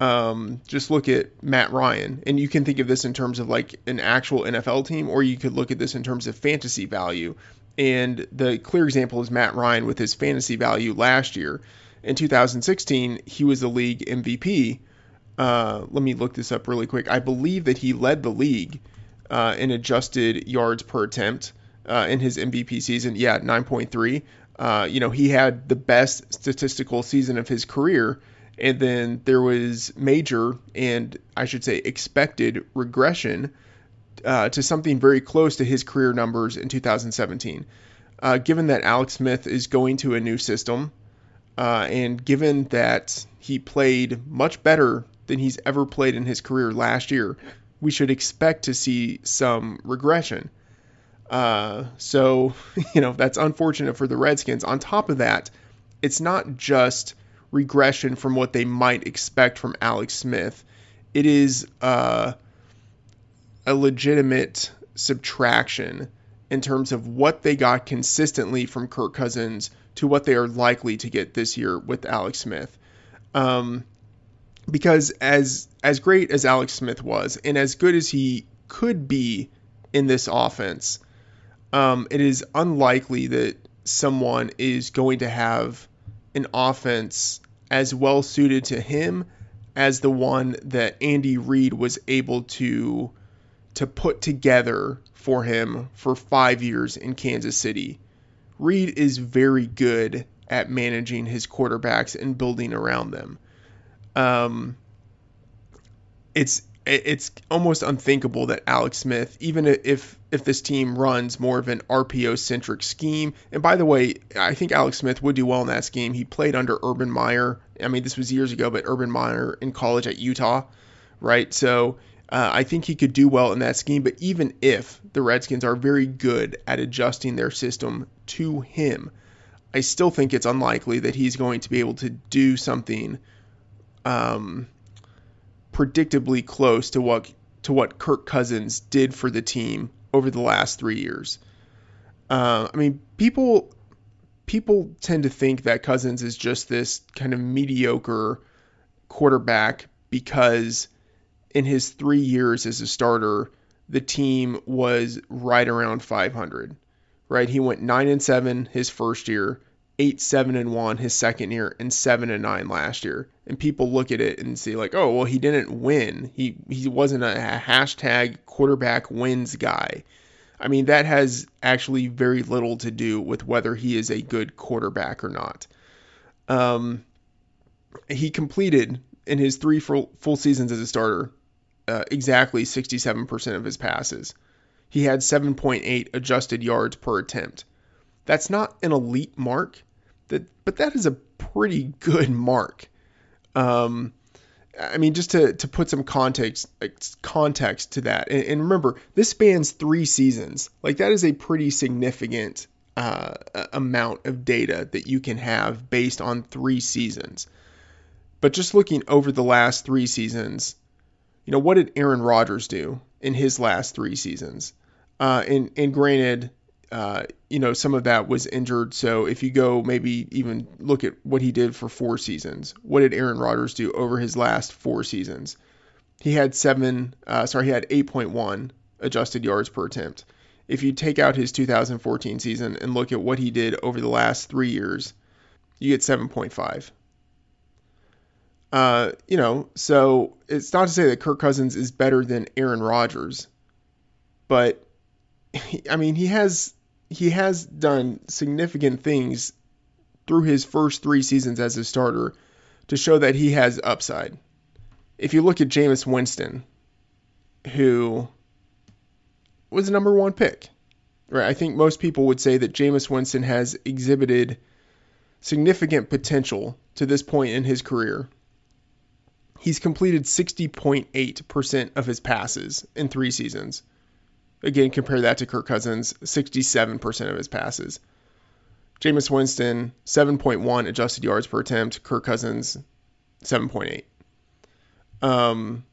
um, just look at Matt Ryan, and you can think of this in terms of like an actual NFL team, or you could look at this in terms of fantasy value. And the clear example is Matt Ryan with his fantasy value last year. In 2016, he was the league MVP. Uh, let me look this up really quick. I believe that he led the league uh, in adjusted yards per attempt uh, in his MVP season. Yeah, 9.3. Uh, you know, he had the best statistical season of his career and then there was major and I should say expected regression uh, to something very close to his career numbers in 2017. Uh, given that Alex Smith is going to a new system, uh, and given that he played much better than he's ever played in his career last year, we should expect to see some regression. Uh, so, you know, that's unfortunate for the Redskins. On top of that, it's not just regression from what they might expect from Alex Smith. It is uh, a legitimate subtraction in terms of what they got consistently from Kirk Cousins to what they are likely to get this year with Alex Smith. Um, because as as great as Alex Smith was, and as good as he could be in this offense, um, it is unlikely that someone is going to have an offense as well suited to him as the one that Andy Reid was able to to put together for him for 5 years in Kansas City. Reid is very good at managing his quarterbacks and building around them. Um, it's it's almost unthinkable that Alex Smith, even if if this team runs more of an RPO centric scheme, and by the way, I think Alex Smith would do well in that scheme. He played under Urban Meyer. I mean, this was years ago, but Urban Meyer in college at Utah, right? So uh, I think he could do well in that scheme. But even if the Redskins are very good at adjusting their system to him, I still think it's unlikely that he's going to be able to do something um, predictably close to what to what Kirk Cousins did for the team over the last three years. Uh, I mean, people people tend to think that Cousins is just this kind of mediocre quarterback because in his three years as a starter, the team was right around 500. Right, he went nine and seven his first year, eight seven and one his second year, and seven and nine last year. And people look at it and say like, oh well, he didn't win. He he wasn't a hashtag quarterback wins guy. I mean, that has actually very little to do with whether he is a good quarterback or not. Um, he completed in his three full, full seasons as a starter uh, exactly 67% of his passes. He had 7.8 adjusted yards per attempt. That's not an elite mark, that but that is a pretty good mark. Um, I mean, just to, to put some context context to that, and, and, remember, this spans three seasons. Like that is a pretty significant uh, amount of data that you can have based on three seasons. But just looking over the last three seasons, you know, what did Aaron Rodgers do in his last three seasons? Uh, and and granted, uh, you know, some of that was injured. So if you go maybe even look at what he did for four seasons, what did Aaron Rodgers do over his last four seasons? He had seven, uh, sorry, he had 8.1 adjusted yards per attempt. If you take out his 2014 season and look at what he did over the last three years, you get 7.5. Uh, you know, so it's not to say that Kirk Cousins is better than Aaron Rodgers, but I mean, he has he has done significant things through his first three seasons as a starter to show that he has upside. If you look at Jameis Winston, who was the number one pick, right? I think most people would say that Jameis Winston has exhibited significant potential to this point in his career. He's completed 60.8% of his passes in three seasons. Again, compare that to Kirk Cousins, 67% of his passes. Jameis Winston, 7.1 adjusted yards per attempt. Kirk Cousins, 7.8. Um,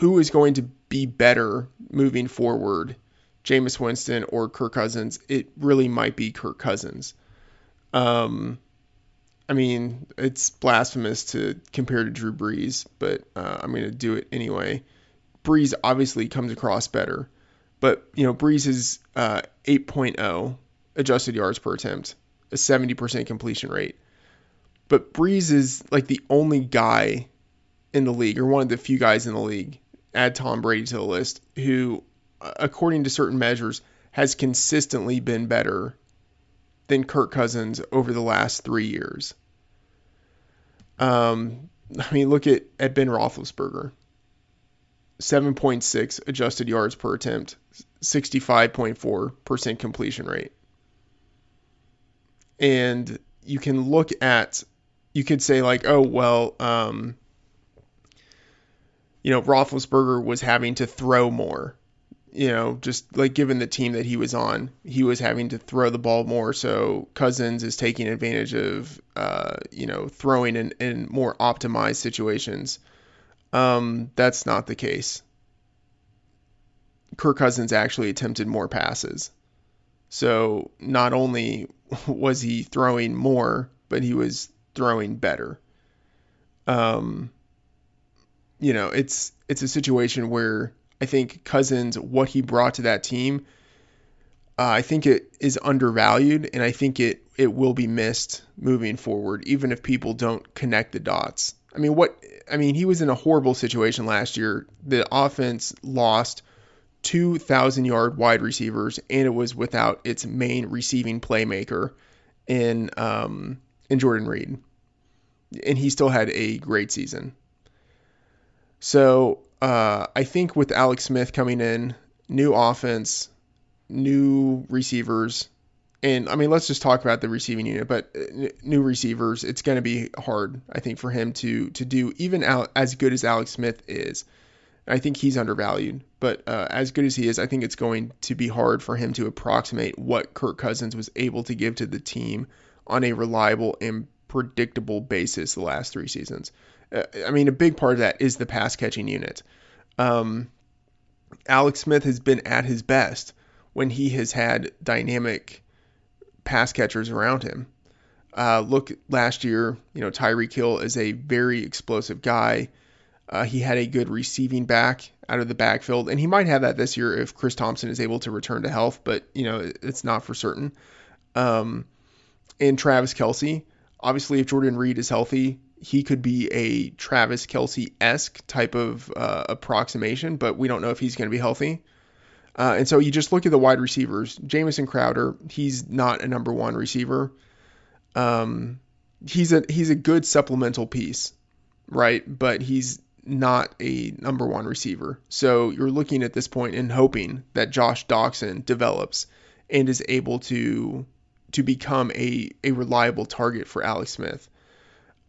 who is going to be better moving forward, Jameis Winston or Kirk Cousins? It really might be Kirk Cousins. Um, I mean, it's blasphemous to compare to Drew Brees, but uh, I'm going to do it anyway. Brees obviously comes across better, but you know Brees is uh, 8.0 adjusted yards per attempt, a 70% completion rate. But Brees is like the only guy in the league, or one of the few guys in the league, add Tom Brady to the list, who, according to certain measures, has consistently been better than Kirk Cousins over the last three years. Um, I mean, look at, at Ben Roethlisberger. 7.6 adjusted yards per attempt, 65.4% completion rate. And you can look at, you could say, like, oh, well, um, you know, Roethlisberger was having to throw more. You know, just like given the team that he was on, he was having to throw the ball more. So Cousins is taking advantage of, uh, you know, throwing in, in more optimized situations. Um, that's not the case. Kirk Cousins actually attempted more passes. So not only was he throwing more, but he was throwing better. Um, you know, it's it's a situation where I think Cousins, what he brought to that team, uh, I think it is undervalued, and I think it it will be missed moving forward, even if people don't connect the dots. I mean, what I mean, he was in a horrible situation last year. The offense lost 2,000 yard wide receivers, and it was without its main receiving playmaker in um, in Jordan Reed, and he still had a great season. So uh, I think with Alex Smith coming in, new offense, new receivers, and I mean, let's just talk about the receiving unit. But uh, new receivers, it's going to be hard, I think, for him to to do even out as good as Alex Smith is. I think he's undervalued. But uh, as good as he is, I think it's going to be hard for him to approximate what Kirk Cousins was able to give to the team on a reliable and predictable basis the last three seasons. Uh, I mean, a big part of that is the pass catching unit. Um, Alex Smith has been at his best when he has had dynamic pass catchers around him. Uh, look last year, you know, Tyreek Hill is a very explosive guy. Uh, he had a good receiving back out of the backfield, and he might have that this year if Chris Thompson is able to return to health, but you know, it's not for certain. Um, and Travis Kelce, obviously, if Jordan Reed is healthy, he could be a Travis Kelce esque type of uh, approximation, but we don't know if he's going to be healthy. Uh, and so you just look at the wide receivers. Jamison Crowder, he's not a number one receiver. Um, he's a he's a good supplemental piece, right? But he's not a number one receiver. So you're looking at this point and hoping that Josh Doctson develops and is able to to become a a reliable target for Alex Smith.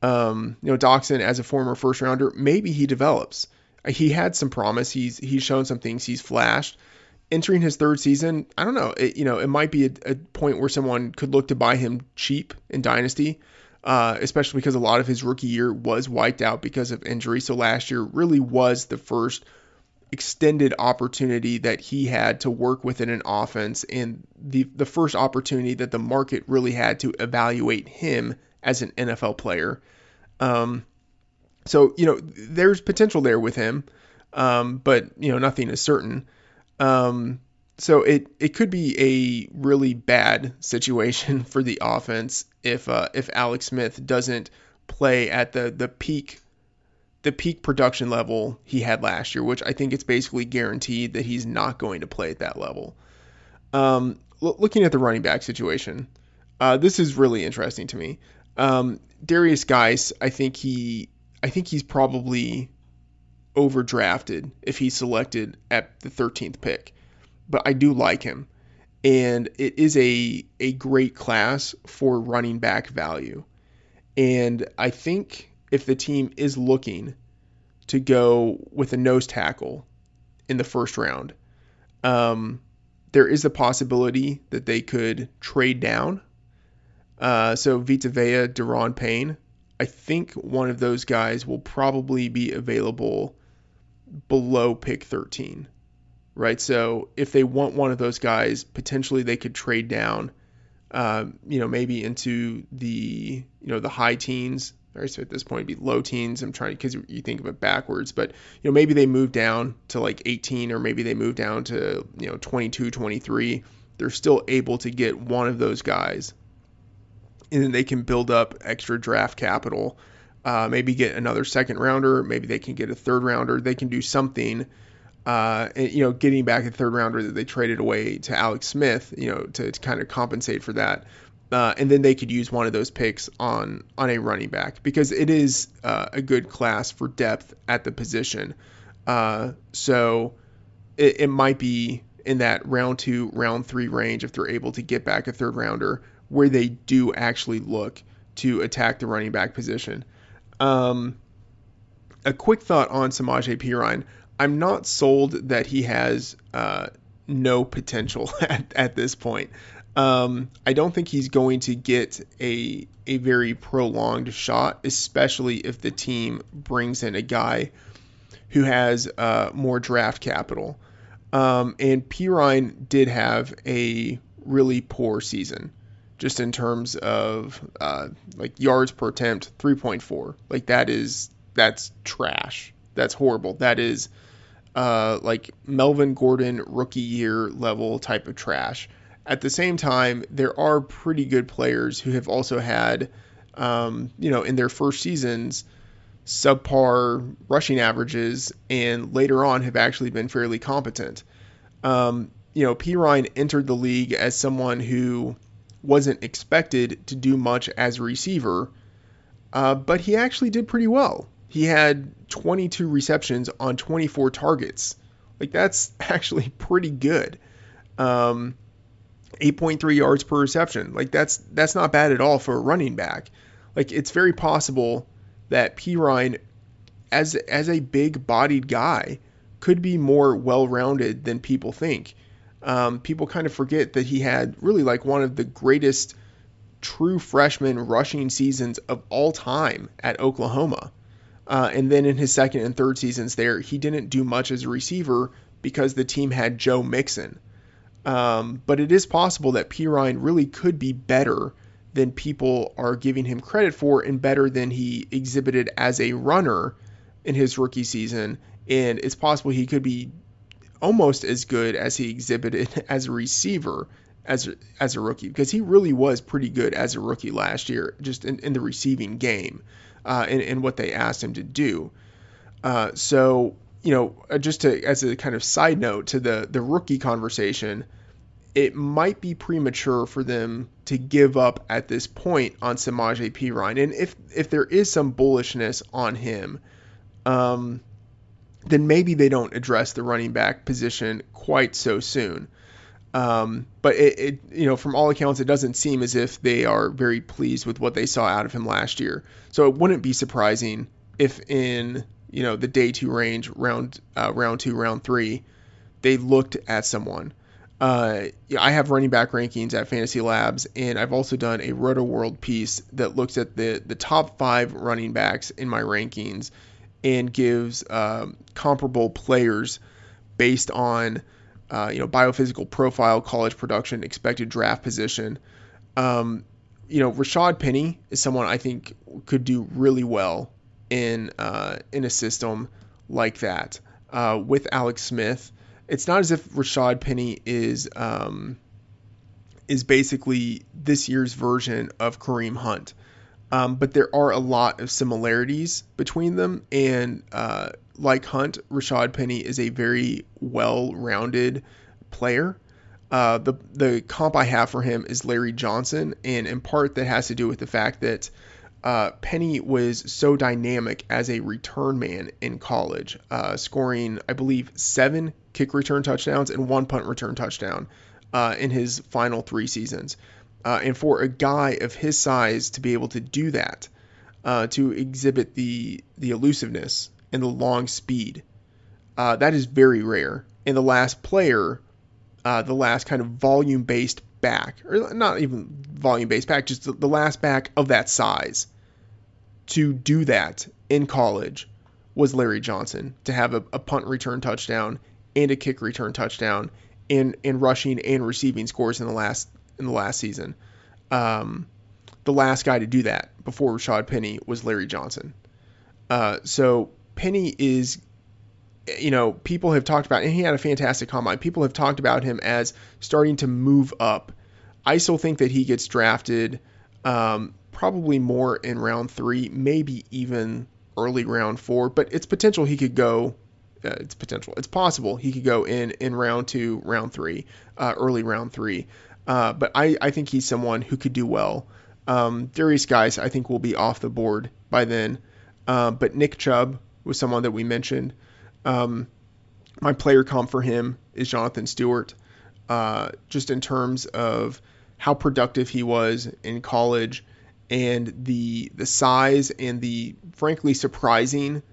Um, you know, Doctson as a former first rounder, maybe he develops. He had some promise. He's he's shown some things. He's flashed entering his third season, I don't know. It, you know, it might be a, a, point where someone could look to buy him cheap in Dynasty, uh, especially because a lot of his rookie year was wiped out because of injury. So last year really was the first extended opportunity that he had to work within an offense and the the first opportunity that the market really had to evaluate him as an NFL player. Um, so you know, there's potential there with him, um, but you know, nothing is certain. Um, so it it could be a really bad situation for the offense if uh, if Alex Smith doesn't play at the the peak the peak production level he had last year, which I think it's basically guaranteed that he's not going to play at that level. Um, l- looking at the running back situation, uh, this is really interesting to me. Um, Derrius Guice, I think he I think he's probably overdrafted if he's selected at the 13th pick. But I do like him. And it is a, a great class for running back value. And I think if the team is looking to go with a nose tackle in the first round, um, there is a possibility that they could trade down. Uh, so Vita Vea, Da'Ron Payne, I think one of those guys will probably be available below pick 13, right? So if they want one of those guys, potentially they could trade down, uh, you know, maybe into the you know the high teens. Or so at this point, be low teens. I'm trying because you think of it backwards, but you know maybe they move down to like 18, or maybe they move down to you know 22, 23. They're still able to get one of those guys, and then they can build up extra draft capital uh, maybe get another second rounder. Maybe they can get a third rounder. They can do something. Uh, and, you know, getting back a third rounder that they traded away to Alex Smith, you know, to, to kind of compensate for that. Uh, and then they could use one of those picks on on a running back because it is uh, a good class for depth at the position. Uh, so it, it might be in that round two, round three range if they're able to get back a third rounder where they do actually look to attack the running back position. Um, a quick thought on Samaje Perine. I'm not sold that he has uh, no potential at, at this point. Um, I don't think he's going to get a a very prolonged shot, especially if the team brings in a guy who has uh, more draft capital. Um, and Perine did have a really poor season just in terms of uh, like yards per attempt, 3.4. Like that is that's trash. That's horrible. That is uh, like Melvin Gordon rookie year level type of trash. At the same time, there are pretty good players who have also had, um, you know, in their first seasons, subpar rushing averages, and later on have actually been fairly competent. Um, you know, Perine entered the league as someone who wasn't expected to do much as a receiver, uh, but he actually did pretty well. He had 22 receptions on 24 targets. Like that's actually pretty good. Um, 8.3 yards per reception. Like that's that's not bad at all for a running back. Like it's very possible that Perine, as as a big bodied guy, could be more well rounded than people think. Um, people kind of forget that he had really like one of the greatest true freshman rushing seasons of all time at Oklahoma. Uh, and then in his second and third seasons there, he didn't do much as a receiver because the team had Joe Mixon. Um, but it is possible that Perine really could be better than people are giving him credit for and better than he exhibited as a runner in his rookie season. And it's possible he could be almost as good as he exhibited as a receiver as a, as a rookie because he really was pretty good as a rookie last year, just in, in the receiving game uh, and, and what they asked him to do. Uh, so, you know, uh, just to as a kind of side note to the the rookie conversation, it might be premature for them to give up at this point on Samaje Perine. And if if there is some bullishness on him, um, then maybe they don't address the running back position quite so soon. Um, but it, it, you know, from all accounts, it doesn't seem as if they are very pleased with what they saw out of him last year. So it wouldn't be surprising if in you know the day two range, round uh, round two, round three, they looked at someone. Uh, I have running back rankings at Fantasy Labs, and I've also done a Rotoworld piece that looks at the the top five running backs in my rankings and gives um, comparable players based on uh, you know, biophysical profile, college production, expected draft position. Um, you know, Rashad Penny is someone I think could do really well in uh, in a system like that uh, with Alex Smith. It's not as if Rashad Penny is um, is basically this year's version of Kareem Hunt, um, but there are a lot of similarities between them, and uh, like Hunt, Rashad Penny is a very well-rounded player. Uh, the the comp I have for him is Larry Johnson, and in part that has to do with the fact that uh, Penny was so dynamic as a return man in college, uh, scoring I believe seven kick return touchdowns and one punt return touchdown uh, in his final three seasons. Uh, and for a guy of his size to be able to do that, uh, to exhibit the the elusiveness and the long speed. Uh, that is very rare. And the last player, uh, the last kind of volume based back, or not even volume based back, just the, the last back of that size to do that in college was Larry Johnson to have a, a punt return touchdown and a kick return touchdown in in rushing and receiving scores in the last in the last season. Um, the last guy to do that before Rashad Penny was Larry Johnson. Uh, so Penny is, you know, people have talked about, and he had a fantastic combine. People have talked about him as starting to move up. I still think that he gets drafted um, probably more in round three, maybe even early round four, but it's potential he could go. Uh, it's potential. It's possible he could go in in round two, round three, uh, early round three. Uh, but I, I think he's someone who could do well. Um, Derrius Guice, I think, will be off the board by then. Uh, but Nick Chubb, was someone that we mentioned. Um, my player comp for him is Jonathan Stewart, uh, just in terms of how productive he was in college and the the size and the frankly surprising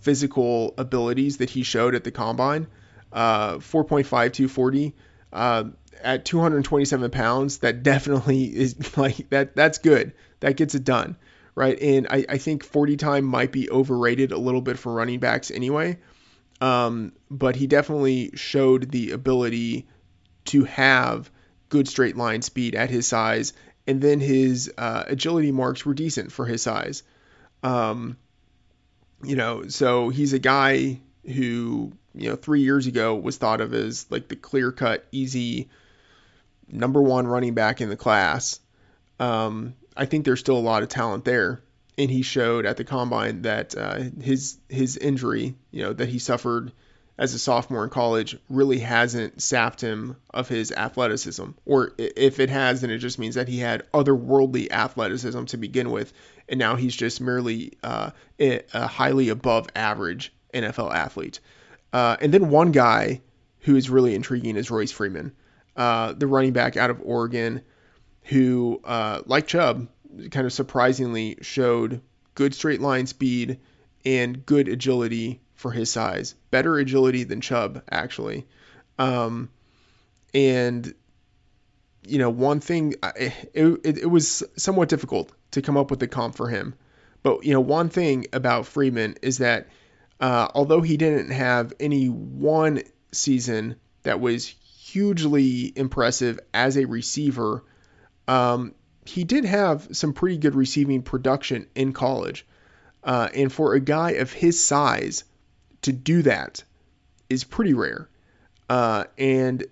physical abilities that he showed at the combine. Uh, 4.5240 uh, at 227 pounds. That definitely is like that. That's good. That gets it done right? And I, I think 40 time might be overrated a little bit for running backs anyway. Um, but he definitely showed the ability to have good straight line speed at his size, and then his uh, agility marks were decent for his size. Um, you know, so he's a guy who, you know, three years ago was thought of as like the clear cut, easy number one running back in the class. Um, I think there's still a lot of talent there. And he showed at the combine that uh, his his injury, you know, that he suffered as a sophomore in college, really hasn't sapped him of his athleticism. Or if it has, then it just means that he had otherworldly athleticism to begin with, and now he's just merely uh, a highly above average NFL athlete. Uh, and then one guy who is really intriguing is Royce Freeman, uh, the running back out of Oregon who, uh, like Chubb, kind of surprisingly showed good straight line speed and good agility for his size, better agility than Chubb actually. Um, and you know, one thing it, it, it was somewhat difficult to come up with a comp for him. But you know, one thing about Freeman is that uh, although he didn't have any one season that was hugely impressive as a receiver, um, he did have some pretty good receiving production in college. Uh, and for a guy of his size to do that is pretty rare. Uh, and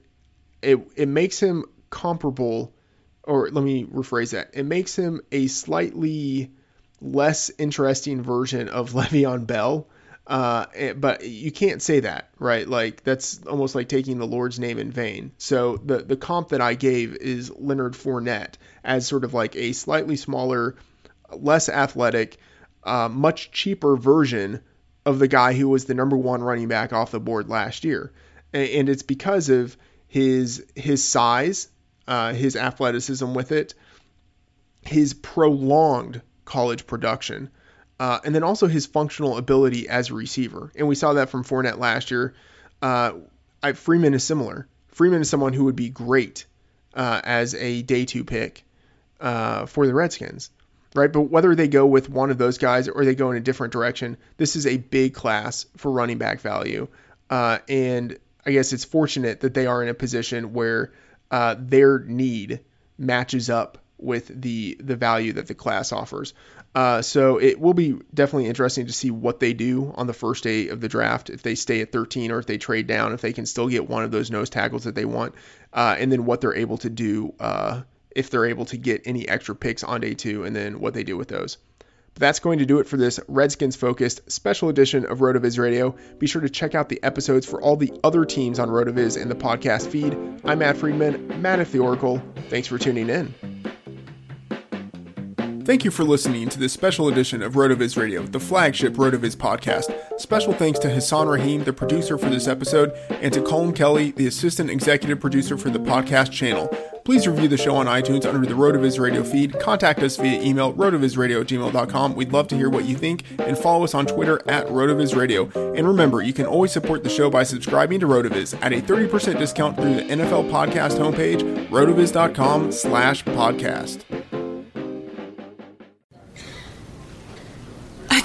it, it makes him comparable, or let me rephrase that. It makes him a slightly less interesting version of Le'Veon Bell. Uh, eh, but you can't say that, right? Like that's almost like taking the Lord's name in vain. So the the comp that I gave is Leonard Fournette as sort of like a slightly smaller, less athletic, uh, much cheaper version of the guy who was the number one running back off the board last year, and, and it's because of his his size, uh, his athleticism with it, his prolonged college production, uh, and then also his functional ability as a receiver. And we saw that from Fournette last year. Uh, I, Freeman is similar. Freeman is someone who would be great uh, as a day two pick uh, for the Redskins, right? But whether they go with one of those guys or they go in a different direction, this is a big class for running back value. Uh, and I guess it's fortunate that they are in a position where uh, their need matches up with the the value that the class offers. Uh, so it will be definitely interesting to see what they do on the first day of the draft, if they stay at 13 or if they trade down, if they can still get one of those nose tackles that they want, uh, and then what they're able to do uh, if they're able to get any extra picks on day two, and then what they do with those. But that's going to do it for this Redskins focused special edition of RotoViz Radio. Be sure to check out the episodes for all the other teams on RotoViz in the podcast feed. I'm Matt Freedman, Matt of the Oracle. Thanks for tuning in. Thank you for listening to this special edition of RotoViz Radio, the flagship RotoViz podcast. Special thanks to Hassan Rahim, the producer for this episode, and to Colin Kelly, the assistant executive producer for the podcast channel. Please review the show on iTunes under the RotoViz Radio feed. Contact us via email, rotovizradio@gmail.com. We'd love to hear what you think, and follow us on Twitter at RotoViz Radio. And remember, you can always support the show by subscribing to RotoViz at a 30% discount through the NFL podcast homepage, rotoviz.com slash podcast.